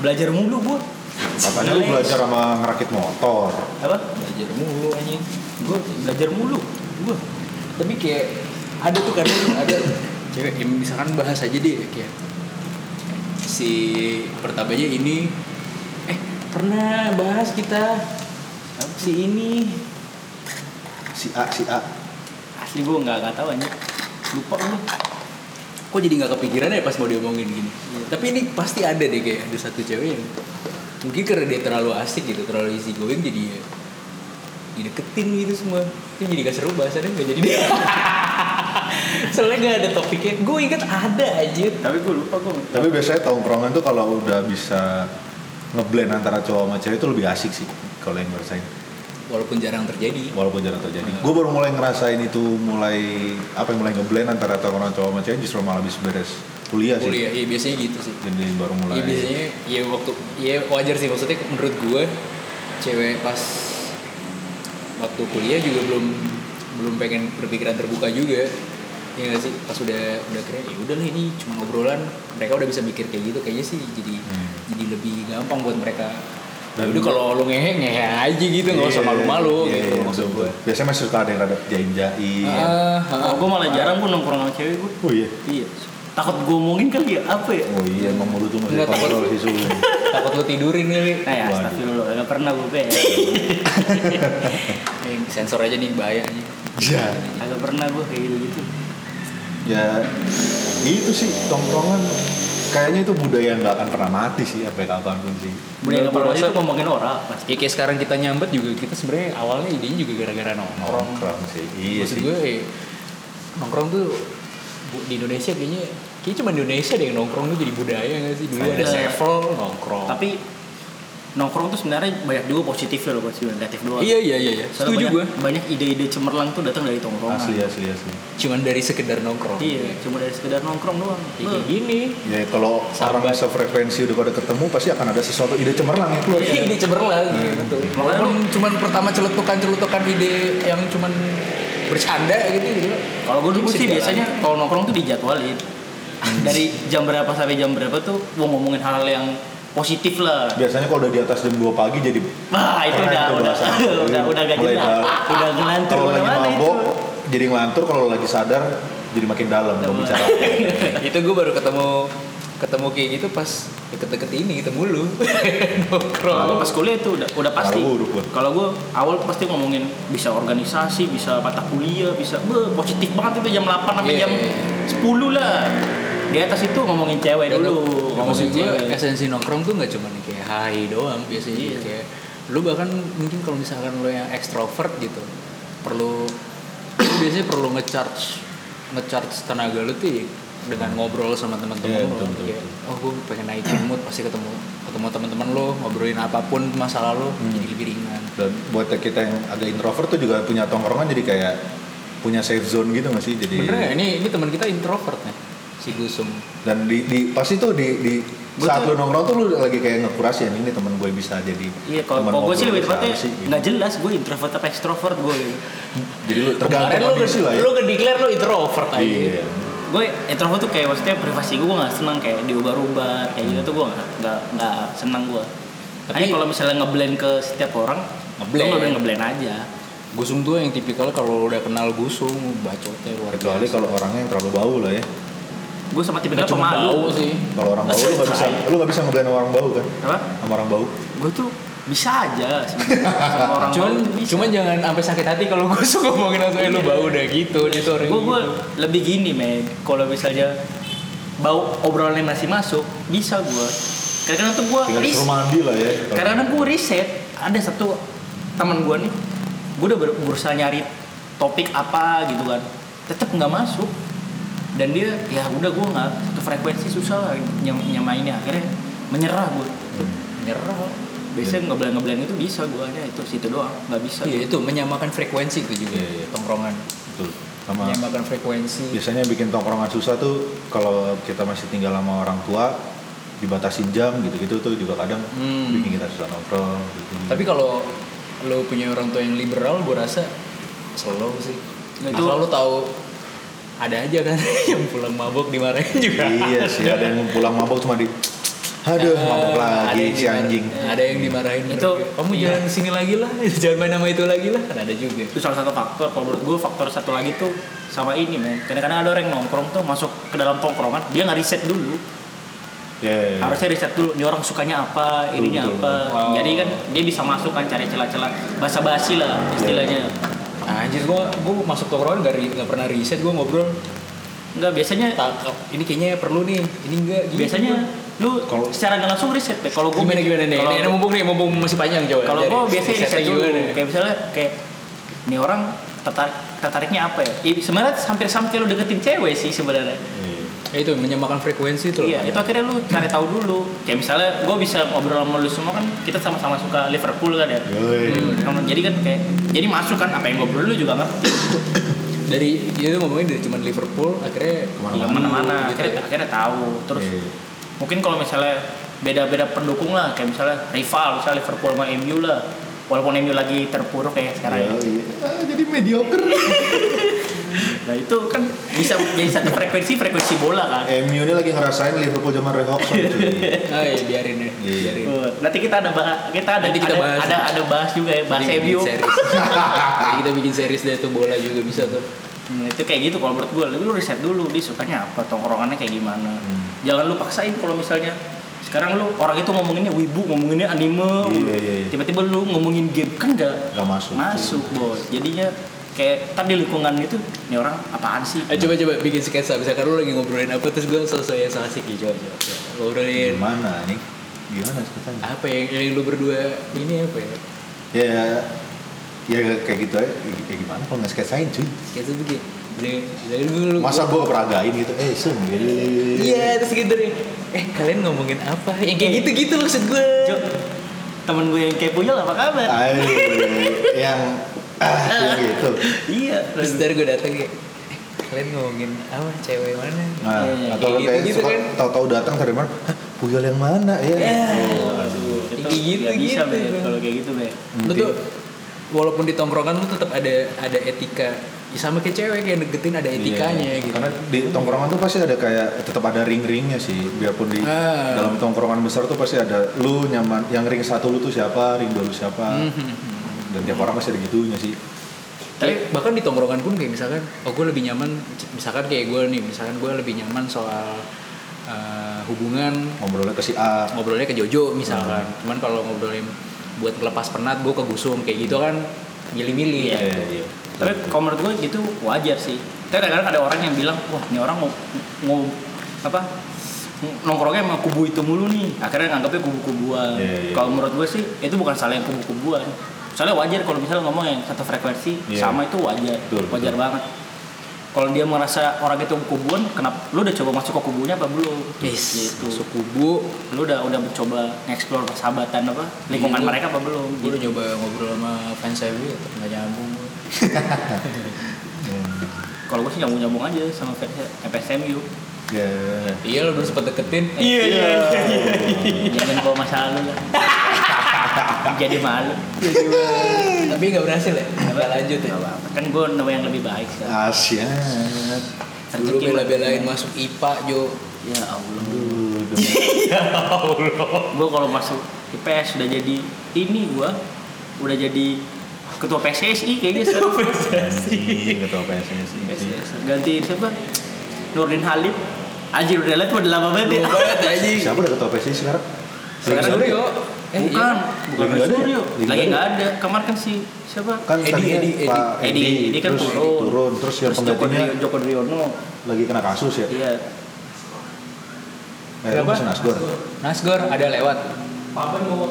belajar mulu gue. katanya lu belajar sama ngerakit motor Apa? Belajar mulu anjing. Gue belajar mulu. Gue. Tapi kayak ada tuh kadang ada cewek yang misalkan bahas aja deh kayak si pertamanya ini eh pernah bahas kita si ini si A si A. Asli gue nggak nggak tahu aja. Lupa gue. kok jadi nggak kepikiran ya pas mau diomongin gini? Tapi ini pasti ada deh kayak ada satu cewek yang mungkin karena dia terlalu asik gitu terlalu easy going jadi ya dideketin gitu semua. Itu jadi gak seru bahasannya gak jadi dia *laughs* soalnya gak ada topiknya. Gue inget ada aja Tapi gue lupa gue. tapi biasanya tongkrongan tuh kalau udah bisa ngeblend antara cowok sama cewek itu lebih asik sih kalau yang ngerasain walaupun jarang terjadi. Walaupun jarang terjadi. Hmm. gue baru mulai ngerasain itu mulai apa yang mulai ngeblend antara tongkrongan cowok sama cewek justru malah habis beres kuliah sih. Kuliah iya biasanya gitu sih. Jadi baru mulai. Iya biasanya ya waktu ya wajar sih. Maksudnya menurut gue cewek pas waktu kuliah juga belum belum pengen berpikiran terbuka juga. Ya sih? Pas udah udah kira ya udah lah ini cuma ngobrolan mereka udah bisa mikir kayak gitu kayaknya sih jadi Hmm. jadi lebih gampang buat mereka Dan- udah kalau lu ngehe ngehe aja gitu nggak usah Iya, malu-malu iya, gitu iya, maksud gue biasanya masih suka ada yang rada jaim-jaim Ah, Oh, gue malah jarang gue nongkrong sama cewek gue. oh iya Iya. Takut gue omongin kali ya apa ya? oh iya emang mulut tuh masih kontrol sih Sul. *laughs* takut lu tidurin kali Nah ya, astagfirullah. Gak pernah gue. Eh, *laughs* sensor aja nih bahaya nih ya Agak pernah gue kayak gitu-gitu. ya itu sih tongkrongan kayaknya itu budaya yang nggak akan pernah mati sih sampai kapan pun sih. Budaya Gua kepala rasa- itu ngomongin orang pasti. ya kayak sekarang kita nyambet juga kita sebenarnya awalnya idenya juga gara-gara nongkrong. Nongkrong sih iya maksud sih. gue eh, nongkrong tuh di Indonesia kayaknya kayaknya cuma di Indonesia deh yang nongkrong tuh jadi budaya nggak sih? Dulu ada Ada. sevel nongkrong. Tapi nongkrong tuh sebenarnya banyak juga positifnya loh, buat negatif doang. iya iya iya iya. Soalnya setuju gue banyak, ide-ide cemerlang tuh datang dari tongkrongan. asli asli asli cuman dari sekedar nongkrong Iya, cuma dari sekedar nongkrong doang. Ya, kayak gini ya kalau orang sefrekuensi udah pada ketemu pasti akan ada sesuatu ide cemerlang yang keluar Iya, ide cemerlang iya, betul. Walaupun cuman pertama celutukan-celutukan ide yang cuman bercanda gitu gitu. Kalau gue dulu Bisa sih biasanya kalau nongkrong tuh dijadwalin. Dari jam berapa sampai jam berapa tuh mau ngomongin hal yang positif lah. biasanya kalau udah di atas jam 2 pagi jadi Wah itu udah tuh udah bahasa. *laughs* udah udah gak Mulai jelas. dah- Udah ngelantur kalau lagi mabok itu. jadi ngelantur kalau lagi sadar jadi makin dalam pembicara *laughs* itu gue baru ketemu ketemu kayak gitu pas deket-deket ini ketemu lu *laughs* nongkrong Kalau pas kuliah itu udah udah pasti. Kalau gue awal pasti ngomongin bisa organisasi, bisa mata kuliah, bisa be, positif banget itu jam 8 sampai Iya, jam iya, 10 lah. Di atas itu ngomongin cewek Dan dulu, lu- ngomongin cewek. esensi nongkrong tuh nggak cuma kayak hai doang biasanya Iya. kayak lu bahkan mungkin kalau misalkan lu yang ekstrovert gitu perlu lu biasanya perlu ngecharge ngecharge tenaga lu tuh ya dengan ngobrol sama teman-teman lu betul, betul, Kayak, oh gue pengen naikin mood pasti ketemu ketemu teman-teman lu ngobrolin apa pun masalah lu Hmm. jadi lebih ringan dan buat kita yang agak introvert tuh juga punya tongkrongan jadi kayak punya safe zone gitu nggak sih jadi bener ya ini ini teman kita introvert nih si Gusum dan di, di pasti tuh di, di Gua saat tuh- lu nongkrong tuh lu lagi kayak ngekurasi ya ini teman gue bisa jadi Iya, kalau gue sih lebih tepatnya gitu. nggak jelas gue introvert apa extrovert gue. jadi lu kemarin tergantung lu kondisi lah ya lu ngedeclare lu introvert aja iya Gue introvert tuh kayak maksudnya privasi gue nggak senang kayak diubah-ubah kayak gitu tuh gue nggak nggak senang gue. Tapi Tapi- kalau misalnya ngeblend ke setiap orang, Ngeblend. ngeblend ngeblend aja. Gusum tuh yang tipikal kalau udah kenal Gusum bacotnya luar kecuali kalau orangnya yang terlalu bau lah ya Gue sama tipikal Nggak cuma bau sih. Kalau orang bau lu nggak bisa lu nggak bisa ngeblend sama orang bau kan? Apa? sama orang bau. Gue tuh bisa aja sama orang cuman bisa. cuman jangan sampai sakit hati kalau Gusum *laughs* ngomongin langsung eh lu bau udah gitu dia tuh orang gue gue gitu. lebih gini men. Kalau misalnya bau obrolannya masih masuk bisa gue kadang-kadang tuh gue tinggal disuruh mandi lah ya kadang-kadang gue riset. Ada satu teman gue nih gue udah ber- berusaha nyari topik apa gitu kan. Tetap nggak masuk dan dia ya udah gue nggak satu frekuensi susah lah nyam nyamainnya akhirnya menyerah gue Nyerah. biasanya ngeblank ngeblank itu bisa gue hanya itu situ doang nggak bisa Iya itu menyamakan frekuensi itu juga Iya, iya. tongkrongan. Betul. Sama Menyamakan frekuensi. biasanya bikin tongkrongan susah tuh kalau kita masih tinggal sama orang tua dibatasin jam gitu-gitu tuh juga kadang Hmm. bikin kita susah nongkrong gitu. Tapi kalau lo punya orang tua yang liberal, gue rasa slow sih. Nah, Itu itu- lo tahu ada aja kan *laughs* yang pulang mabok dimarahin juga. iya sih ada yang pulang mabok cuma di aduh mabok ada lagi si anjing Ada yang dimarahin. Itu, kamu iya. jangan sini lagi lah, *laughs* jangan main nama itu lagi lah. Kan ada juga. itu salah satu faktor kalau menurut gue faktor satu lagi tuh sama ini men kadang-kadang ada orang yang nongkrong tuh masuk ke dalam tongkrongan dia nggak riset dulu ya harusnya riset dulu dia orang sukanya apa ininya betul. apa Oh. jadi kan dia bisa masuk kan cari celah-celah basa basi lah istilahnya Anjir gua gua masuk tongkrongan gak, gak pernah riset gua ngobrol. enggak biasanya Tak, ini kayaknya perlu nih. Ini enggak gitu. biasanya lu Kalau- secara nggak langsung riset deh kalau gue gimana gimana nih? Ini mumpung nih, mumpung masih panjang coba. kalau gue biasanya risetnya riset dulu kayak misalnya kayak ini orang tertarik tertariknya apa ya sebenarnya hampir sama kayak lu deketin cewek sih sebenarnya Ya itu menyamakan frekuensi itu loh. Iya, itu akhirnya lu cari tahu dulu. Kayak misalnya gue bisa ngobrol sama lu semua kan kita sama-sama suka Liverpool kan ya. Yoi. Hmm, jadi kan kayak jadi masuk kan apa yang ngobrol lu juga ngerti. *coughs* Dari itu ngomongin dari cuman Liverpool akhirnya Ke mana-mana. Iya, Ke mana-mana gitu akhirnya, ya. akhirnya tahu. Terus Iya. mungkin kalau misalnya beda-beda pendukung lah kayak misalnya rival misalnya Liverpool sama MU lah. Walaupun MU lagi terpuruk kayak sekarang ya. Yoi. Ah, jadi mediocre *laughs* Nah itu kan bisa jadi satu frekuensi frekuensi bola kan. MU ini lagi ngerasain Liverpool zaman Ray Hodgson. Ah, iya, biarin deh. Iya. Biarin. Uh, Nanti kita ada bahas, kita ada Nanti kita ada, bahas. ada ada bahas juga ya bahas Nanti MU. Nanti kita bikin series deh tuh bola juga bisa tuh. Hmm, itu kayak gitu kalau menurut gue, lu riset dulu dia sukanya apa, tongkrongannya kayak gimana. Hmm. Jangan lu paksain kalau misalnya sekarang lu orang itu ngomonginnya wibu, ngomonginnya anime, Iya, iya, iya. tiba-tiba lu ngomongin game kan gak Gak masuk. masuk bos. Jadinya kayak tadi lingkungan itu, ini orang apaan sih? Eh, coba coba bikin sketsa misalkan lu lagi ngobrolin apa terus gue selesai yang asik gitu coba, coba, coba. ngobrolin Gimana nih? Gimana ceritanya? apa yang, yang lu berdua ini apa ya Ya, ya kayak gitu aja. Kayak gimana kalau nggak sketsain cuy? sketsa begini dari dulu Masa gua peragain gitu? Eh, sem. iya terus gitu deh eh kalian ngomongin apa yang kayak gitu gitu maksud gue temen gue yang kayak Puyol apa kabar? Ay, yang ah yang gitu. iya. terus dari gue datang kayak eh, kalian ngomongin apa cewek mana Nah, Iya, atau kayak kayak suka kan. tahu-tahu datang dari mana? Puyol yang mana ya? Eh. Aduh, itu gitu, nggak bisa gitu. Be, kalau kayak gitu be. lu tuh walaupun di tongkrongan lu tetap ada ada etika ya sama kayak cewek kayak deketin ada etikanya Iya, gitu Karena di tongkrongan tuh pasti ada kayak tetap ada ring-ringnya sih. Biarpun di Ah. dalam tongkrongan besar tuh pasti ada lu nyaman. Yang ring satu lu tuh siapa, ring dua lu siapa. Mhm. Dan tiap orang pasti ada gitunya sih. tapi bahkan di tongkrongan pun kayak misalkan oh gue lebih nyaman misalkan kayak gue nih misalkan gue lebih nyaman soal uh, hubungan Ngobrolnya ke si A. ngobrolnya ke Jojo misalkan cuman kalau ngobrolin buat ngelepas penat gue ke Gusum kayak gitu kan milih-milih Iya. Iya, iya. Tapi kalau menurut gue gitu wajar sih. Tapi kadang-kadang ada orang yang bilang, wah ini orang mau, mau apa nongkrongnya sama kubu itu mulu nih. Akhirnya nganggapnya kubu-kubuan. Iya, iya. Kalau menurut gue sih itu bukan salah yang kubu-kubuan. Soalnya wajar kalau misalnya ngomong yang satu frekuensi Iya. sama itu wajar, Betul, wajar betul. banget. Kalau dia merasa orang itu kubuan, kenapa? Lu udah coba masuk ke kubunya apa belum? yes Gitu. masuk kubu Lu udah udah mencoba ngeksplor persahabatan apa lingkungan Iya. mereka apa belum? gue udah Gitu. coba ngobrol sama fans saya dulu tapi nggak nyambung *laughs* Kalau gue sih nyambung-nyambung aja sama fans FSMU. Ya. iya lo dulu sempat deketin Iya iya Jangan bawa masa lalu lah. Jadi malu. tapi nggak berhasil ya nggak lanjut ya. Kan gue nama yang lebih baik sih. Asyik. dulu bela-belain masuk IPA Jo Ya Allah. Aduh, demi- *laughs* Gue kalau masuk IPS udah jadi ini gue udah jadi ketua PSSI kayaknya sekarang. Anjing, ketua PSSI. Ganti siapa? Nurdin Halid. Anjir udah liat udah lama banget ya. Siapa udah ketua PSSI sekarang? Sekarang Suryo eh, Bukan, iya. bukan Lagi nggak ada ya? Suryo. Lagi Lagi nggak ada. Kemarin kan si siapa? Kan Edi, Edi, Edi. Pak Edi, Edi kan terus turun. turun. Terus yang penggantinya Joko Driono. lagi kena kasus ya? Iya. Eh, lu masih Nasgor? Nasgor ada lewat Papan mau.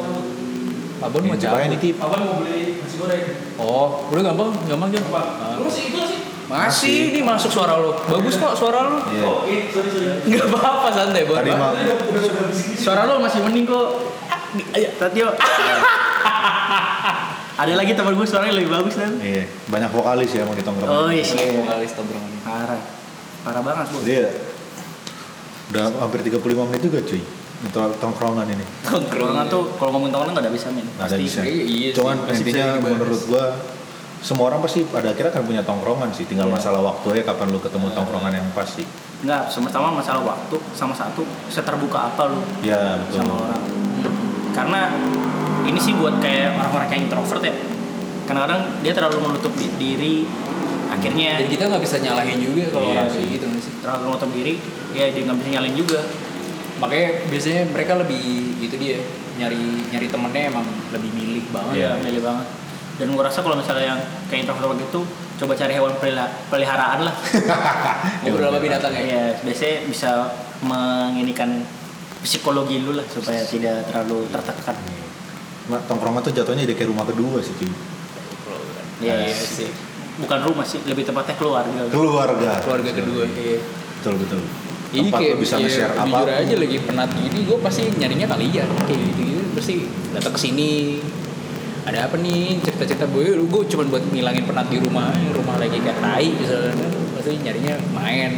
Pabon mau cabut nih, Tip. Papan mau beli nasi goreng. oh udah gampang gampang Ah. Lu masih itu sih? Masih, ini masuk suara lo. Bagus kok suara lo. Iya. Enggak apa-apa santai, Bang. Tadi mah Suara lo masih mending kok. Ayo, Tatio. *laughs* Ada lagi teman gue suaranya lebih bagus kan? iya, banyak vokalis ya mau di tongkrongan. Oh iya sih. Vokalis tongkrongan. Parah. Parah banget bu. Jadi ya udah hampir 35 menit juga cuy untuk tongkrongan ini. Tongkrongan tuh kalau ngomongin tongkrongan nggak ada bisa men. Nggak ada bisa. Iya, iya Cuman intinya menurut gua semua orang pasti pada akhirnya akan punya tongkrongan sih. Tinggal masalah waktu ya kapan lu ketemu tongkrongan yang pas sih. Enggak, sama-sama masalah waktu sama satu seterbuka apa lu Ya betul. sama orang. Karena ini sih buat kayak orang-orang kayak introvert ya. Kadang-kadang dia terlalu menutup di- diri, akhirnya Dan kita nggak bisa nyalahin juga kalau Iya orang sih. kayak gitu sih. terlalu menutup diri, ya dia nggak bisa nyalin juga. Makanya biasanya mereka lebih itu dia nyari nyari temennya emang lebih milih banget. Iya. Iya, milih banget. Dan gue rasa kalau misalnya yang kayak introvert gitu, coba cari hewan pelihara- peliharaan lah. *laughs* Ngobrol sama binatang ya. Iya, biasanya bisa menginikan psikologi lu lah supaya tidak terlalu tertekan. Nah, tongkrongan tuh jatuhnya jadi kayak rumah kedua sih cuy. Iya, Iya sih. Bukan rumah sih, lebih tepatnya keluarga. Keluarga. Keluarga kedua. Iya. Betul betul. Ini Tempat kayak bisa ya, nge-share apa. jujur aja lagi penat gini, gue pasti nyarinya kalian kayak gitu gitu. Pasti datang ke sini. Ada apa nih cerita-cerita gue? Gue cuma buat ngilangin penat di rumah, rumah lagi kayak tai misalnya. Pasti nyarinya main.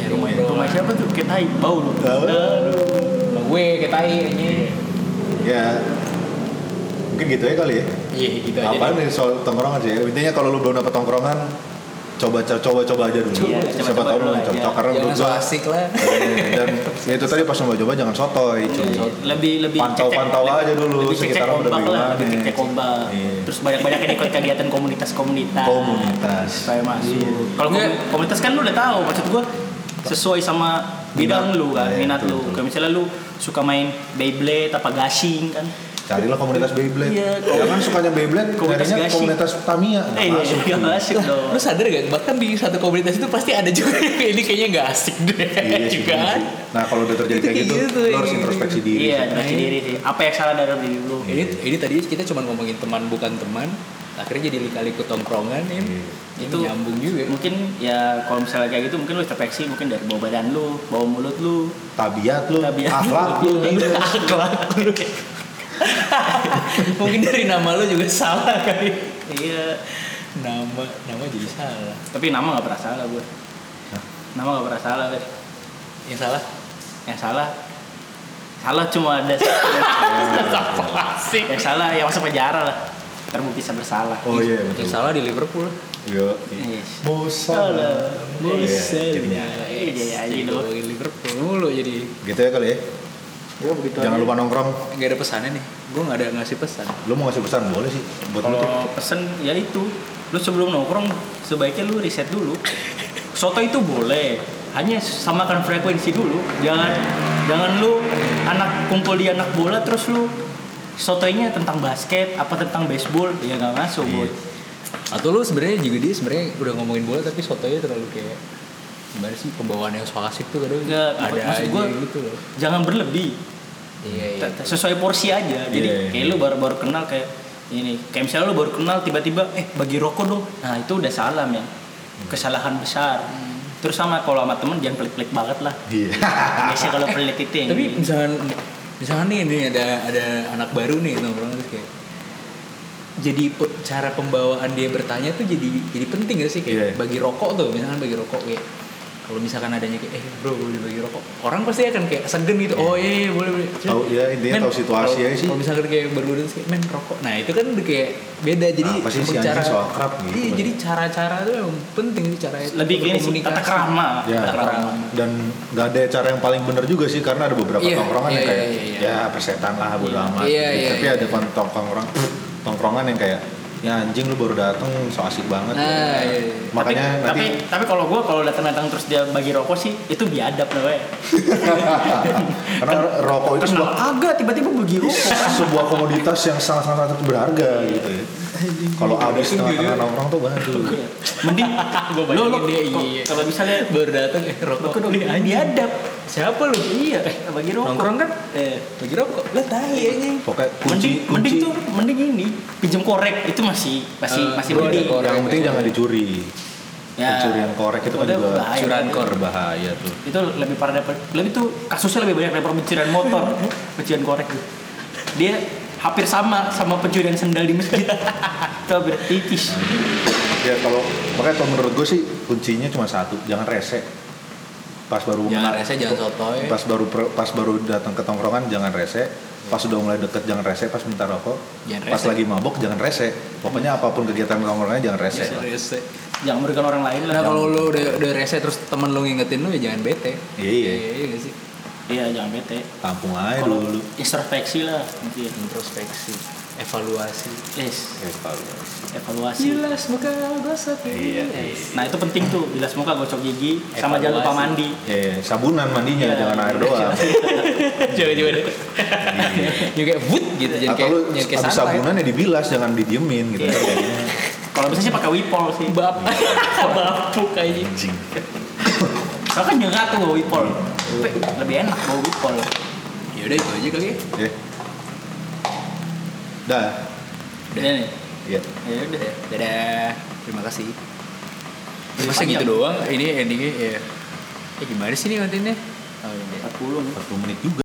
Nyari rumah, ngobrol. rumah siapa tuh? Tai, bau lu. Tahu. Rumah gue tai ini. Ya mungkin gitu ya kali ya. Iya gitu aja. Apaan deh. nih soal tongkrongan sih? Intinya kalau lu belum dapet tongkrongan, coba coba coba aja dulu. Iya, Siapa tahu lu cocok aja. karena menurut gua asik lah. Iya, dan ya itu tadi pas coba-coba jangan sotoy. Lebih lebih Pantau-pantau cek-cek- aja dulu lebih sekitar udah bagaimana. lebih cek ombak. Iya. Terus banyak-banyak yang ikut kegiatan komunitas-komunitas. Komunitas. Supaya masuk. Kalau Nggak. komu- komunitas kan lu udah tahu maksud gua sesuai sama bidang lu kan, Iya, minat betul, lu. Kayak misalnya lu suka main Beyblade apa gasing kan. Carilah komunitas Beyblade. Iya, Jangan sukanya Beyblade, Komunitas gasing. komunitas Tamiya. Eh, iya, Masuk. iya, masuk dong. Lu sadar gak? Bahkan di satu komunitas itu pasti ada juga yang ini kayaknya gak asik deh Iya *laughs* juga. sih. Nah kalau udah terjadi Itu kayak kayak gitu, gitu, lu harus kayak introspeksi gitu. diri. Iya, sih. introspeksi diri sih. Apa yang salah dalam diri lu? Ini ini tadi kita cuma ngomongin teman bukan teman, akhirnya jadi lika-liku tongkrongan ya. Iya. Itu nyambung juga. mungkin ya kalau misalnya kayak gitu mungkin lu introspeksi mungkin dari bawah badan lu, bawah mulut lu, Tabiat lu, Tabiat. akhlak lu, akhlak lu. *laughs* *laughs* Mungkin dari nama lu juga salah kali. Iya. Nama nama jadi salah. Tapi nama nggak pernah salah gue. Nama nggak pernah salah guys. Yang salah? Yang salah salah cuma ada *laughs* Apa sih? yang salah yang masuk penjara lah terbukti bersalah. Oh iya betul. Yang salah di Liverpool. Yo. Iya. Iya, ngomongin Liverpool mulu jadi Gitu ya kali ya. Gue begitu. Jangan lupa nongkrong. nggak ada pesannya nih. Gue nggak ada ngasih pesan. Lu mau ngasih pesan boleh sih buat. Kalau pesen ya itu, lu sebelum nongkrong sebaiknya lu riset dulu. Soto itu boleh, hanya samakan frekuensi dulu. Jangan jangan lu anak kumpul di anak bola terus lu sotonya tentang basket apa tentang baseball ya nggak masuk Iya. Atau lu sebenarnya juga dia sebenarnya udah ngomongin bola tapi sotonya terlalu kayak gimana sih pembawaan yang so asik tuh kadang Nggak, ada maksud aja gua- gitu loh. Jangan berlebih. Iya iya. Sesuai porsi aja. Jadi Iya, iya. kayak lu baru-baru kenal kayak ini, kayak misalnya lu baru kenal tiba-tiba eh bagi rokok dong. Nah, itu udah salah ya. Kesalahan besar. Terus sama kalau sama temen jangan pelit-pelit banget lah. Iya. Biasanya kalau pelit itu yang Tapi misalkan misalkan nih ini ada ada anak baru nih nongkrong terus kayak jadi pe- cara pembawaan dia bertanya tuh jadi jadi penting gak sih kayak Iya. bagi rokok tuh misalkan bagi rokok kayak kalau misalkan adanya kayak eh bro boleh bagi rokok orang pasti akan kayak segan gitu oh iya, iya boleh boleh Tahu ya intinya tahu situasi sih. kalau misalkan kayak baru terus kayak men rokok nah itu kan udah kayak beda jadi Apa sih si emang anjing so akrab gitu iya jadi cara-cara tuh emang penting sih cara lebih gini sih tata kerama. Ya, Tata kerama. dan nggak ada cara yang paling benar juga sih karena ada beberapa Iya, tongkrongan yang iya, kayak iya, iya. ya persetan lah bodo amat. Iya, iya, Tapi iya. ada kan tongkrong tongkrongan yang kayak ya anjing lu baru dateng so asik banget. nah iya, iya. Makanya tapi, nanti tapi tapi kalau gue kalau datang-datang terus dia bagi rokok sih itu biadab namanya. *laughs* karena rokok itu sebuah agak tiba-tiba bagi rokok? sebuah komoditas yang sangat-sangat berharga gitu ya. Kalau habis tengah-tengah nongkrong tuh waduh. Mending *laughs* lo bayangin dia, iya. kalau misalnya baru datang eh rokok dong anjing. biadab. siapa lu Iya, eh, bagi rokok. Nongkrong kan? Eh, bagi rokok lah tai anjing Pokoknya mending mending tuh mending ini pinjam korek itu masih masih Eh, masih ada mending. korek. yang penting jangan dicuri. Ya. pencurian korek itu kan juga bahaya. Curankor. berbahaya tuh. itu lebih parah daripada lebih tuh kasusnya lebih banyak daripada pencurian motor *laughs* pencurian korek tuh dia hampir sama sama pencurian sendal di masjid *laughs* itu hampir tipis Ya kalau makanya kalau menurut gue sih kuncinya cuma satu, jangan rese. Pas baru Jangan rese, jangan sotoy. pas baru pas baru datang ke tongkrongan jangan rese. Pas udah mulai deket jangan rese, pas minta rokok. Jangan Pas rese. lagi mabok jangan rese. Pokoknya apa pun kegiatan tongkrongannya jangan rese. Rese. jangan merugikan orang lain lah Nah kalau lu udah udah rese terus temen lu ngingetin lu ya jangan bete. Iya. Iya, iya nggak sih. Iya jangan bete Tampung aja kalau dulu. introspeksi lah mungkin Introspeksi, evaluasi. yes Evaluasi. evaluasi Jelas muka gosok Iya. nah itu penting tuh jelas muka gosok gigi sama jangan lupa Evaluasi. mandi Eh, sabunan mandinya Iya. jangan air doang. *laughs* Coba coba deh. Juga kayak wood gitu jangan Atau kayak habis sabunan ya dibilas jangan didiemin gitu. Iya. kalau bisa sih pakai wipol sih Bap *laughs* bapuk aja. Soalnya kan nyengat tuh wipol Tapi lebih enak bawa wipol Ya udah itu aja kali ya. Ya. Dah. Udah nih Ya. ya udah Dadah. Terima kasih. Masa Panjang. gitu doang ini endingnya ya. Eh gimana sih nih kontennya? Oh, iya. 40 nih 40 menit juga.